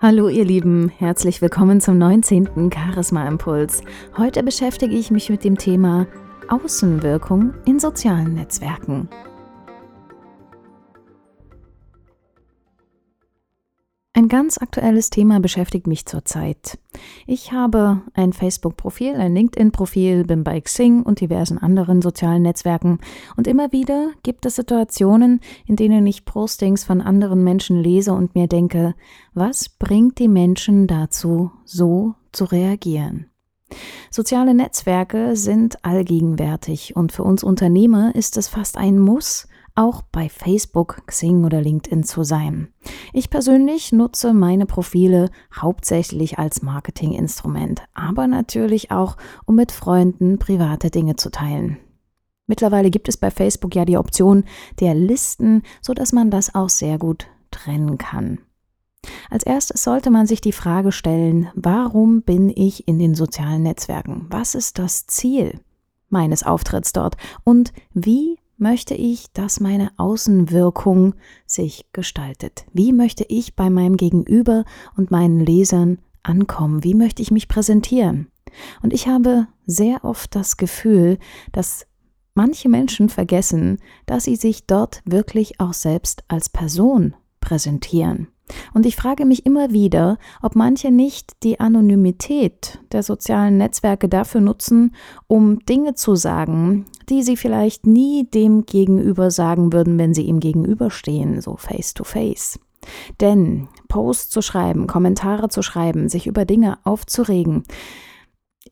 Hallo ihr Lieben, herzlich willkommen zum 19. Charisma Impuls. Heute beschäftige ich mich mit dem Thema Außenwirkung in sozialen Netzwerken. Ein ganz aktuelles Thema beschäftigt mich zurzeit. Ich habe ein Facebook-Profil, ein LinkedIn-Profil, bin bei Xing und diversen anderen sozialen Netzwerken und immer wieder gibt es Situationen, in denen ich Postings von anderen Menschen lese und mir denke, was bringt die Menschen dazu, so zu reagieren? Soziale Netzwerke sind allgegenwärtig und für uns Unternehmer ist es fast ein Muss, auch bei Facebook, Xing oder LinkedIn zu sein. Ich persönlich nutze meine Profile hauptsächlich als Marketinginstrument, aber natürlich auch, um mit Freunden private Dinge zu teilen. Mittlerweile gibt es bei Facebook ja die Option der Listen, so dass man das auch sehr gut trennen kann. Als erstes sollte man sich die Frage stellen, warum bin ich in den sozialen Netzwerken? Was ist das Ziel meines Auftritts dort? Und wie möchte ich, dass meine Außenwirkung sich gestaltet? Wie möchte ich bei meinem Gegenüber und meinen Lesern ankommen? Wie möchte ich mich präsentieren? Und ich habe sehr oft das Gefühl, dass manche Menschen vergessen, dass sie sich dort wirklich auch selbst als Person präsentieren. Und ich frage mich immer wieder, ob manche nicht die Anonymität der sozialen Netzwerke dafür nutzen, um Dinge zu sagen, die sie vielleicht nie dem Gegenüber sagen würden, wenn sie ihm gegenüberstehen, so face to face. Denn Posts zu schreiben, Kommentare zu schreiben, sich über Dinge aufzuregen,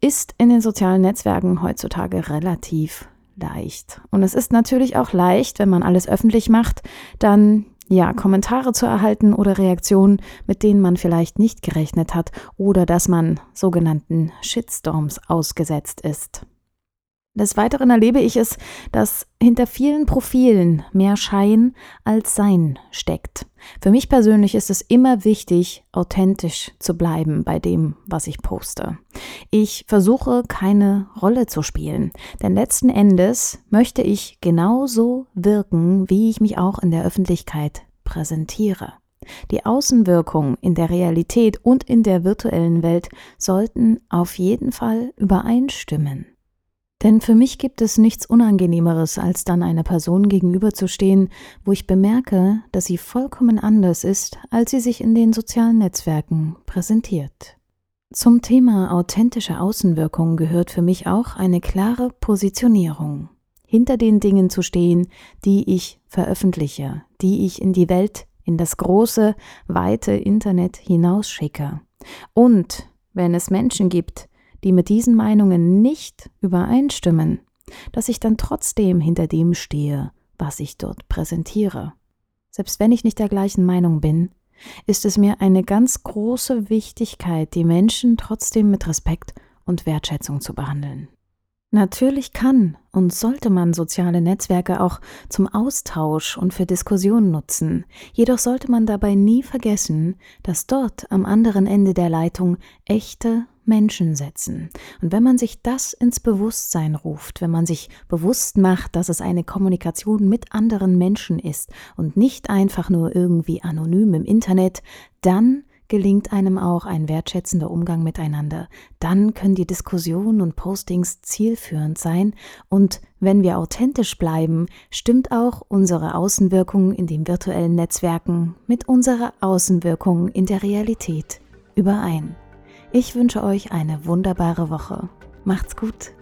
ist in den sozialen Netzwerken heutzutage relativ leicht. Und es ist natürlich auch leicht, wenn man alles öffentlich macht, dann ja, Kommentare zu erhalten oder Reaktionen, mit denen man vielleicht nicht gerechnet hat oder dass man sogenannten Shitstorms ausgesetzt ist. Des Weiteren erlebe ich es, dass hinter vielen Profilen mehr Schein als Sein steckt. Für mich persönlich ist es immer wichtig, authentisch zu bleiben bei dem, was ich poste. Ich versuche keine Rolle zu spielen, denn letzten Endes möchte ich genauso wirken, wie ich mich auch in der Öffentlichkeit präsentiere. Die Außenwirkung in der Realität und in der virtuellen Welt sollten auf jeden Fall übereinstimmen. Denn für mich gibt es nichts Unangenehmeres, als dann einer Person gegenüberzustehen, wo ich bemerke, dass sie vollkommen anders ist, als sie sich in den sozialen Netzwerken präsentiert. Zum Thema authentische Außenwirkung gehört für mich auch eine klare Positionierung. Hinter den Dingen zu stehen, die ich veröffentliche, die ich in die Welt, in das große, weite Internet hinausschicke. Und wenn es Menschen gibt, die mit diesen Meinungen nicht übereinstimmen, dass ich dann trotzdem hinter dem stehe, was ich dort präsentiere. Selbst wenn ich nicht der gleichen Meinung bin, ist es mir eine ganz große Wichtigkeit, die Menschen trotzdem mit Respekt und Wertschätzung zu behandeln. Natürlich kann und sollte man soziale Netzwerke auch zum Austausch und für Diskussionen nutzen, jedoch sollte man dabei nie vergessen, dass dort am anderen Ende der Leitung echte Menschen setzen. Und wenn man sich das ins Bewusstsein ruft, wenn man sich bewusst macht, dass es eine Kommunikation mit anderen Menschen ist und nicht einfach nur irgendwie anonym im Internet, dann gelingt einem auch ein wertschätzender Umgang miteinander. Dann können die Diskussionen und Postings zielführend sein und wenn wir authentisch bleiben, stimmt auch unsere Außenwirkung in den virtuellen Netzwerken mit unserer Außenwirkung in der Realität überein. Ich wünsche euch eine wunderbare Woche. Macht's gut.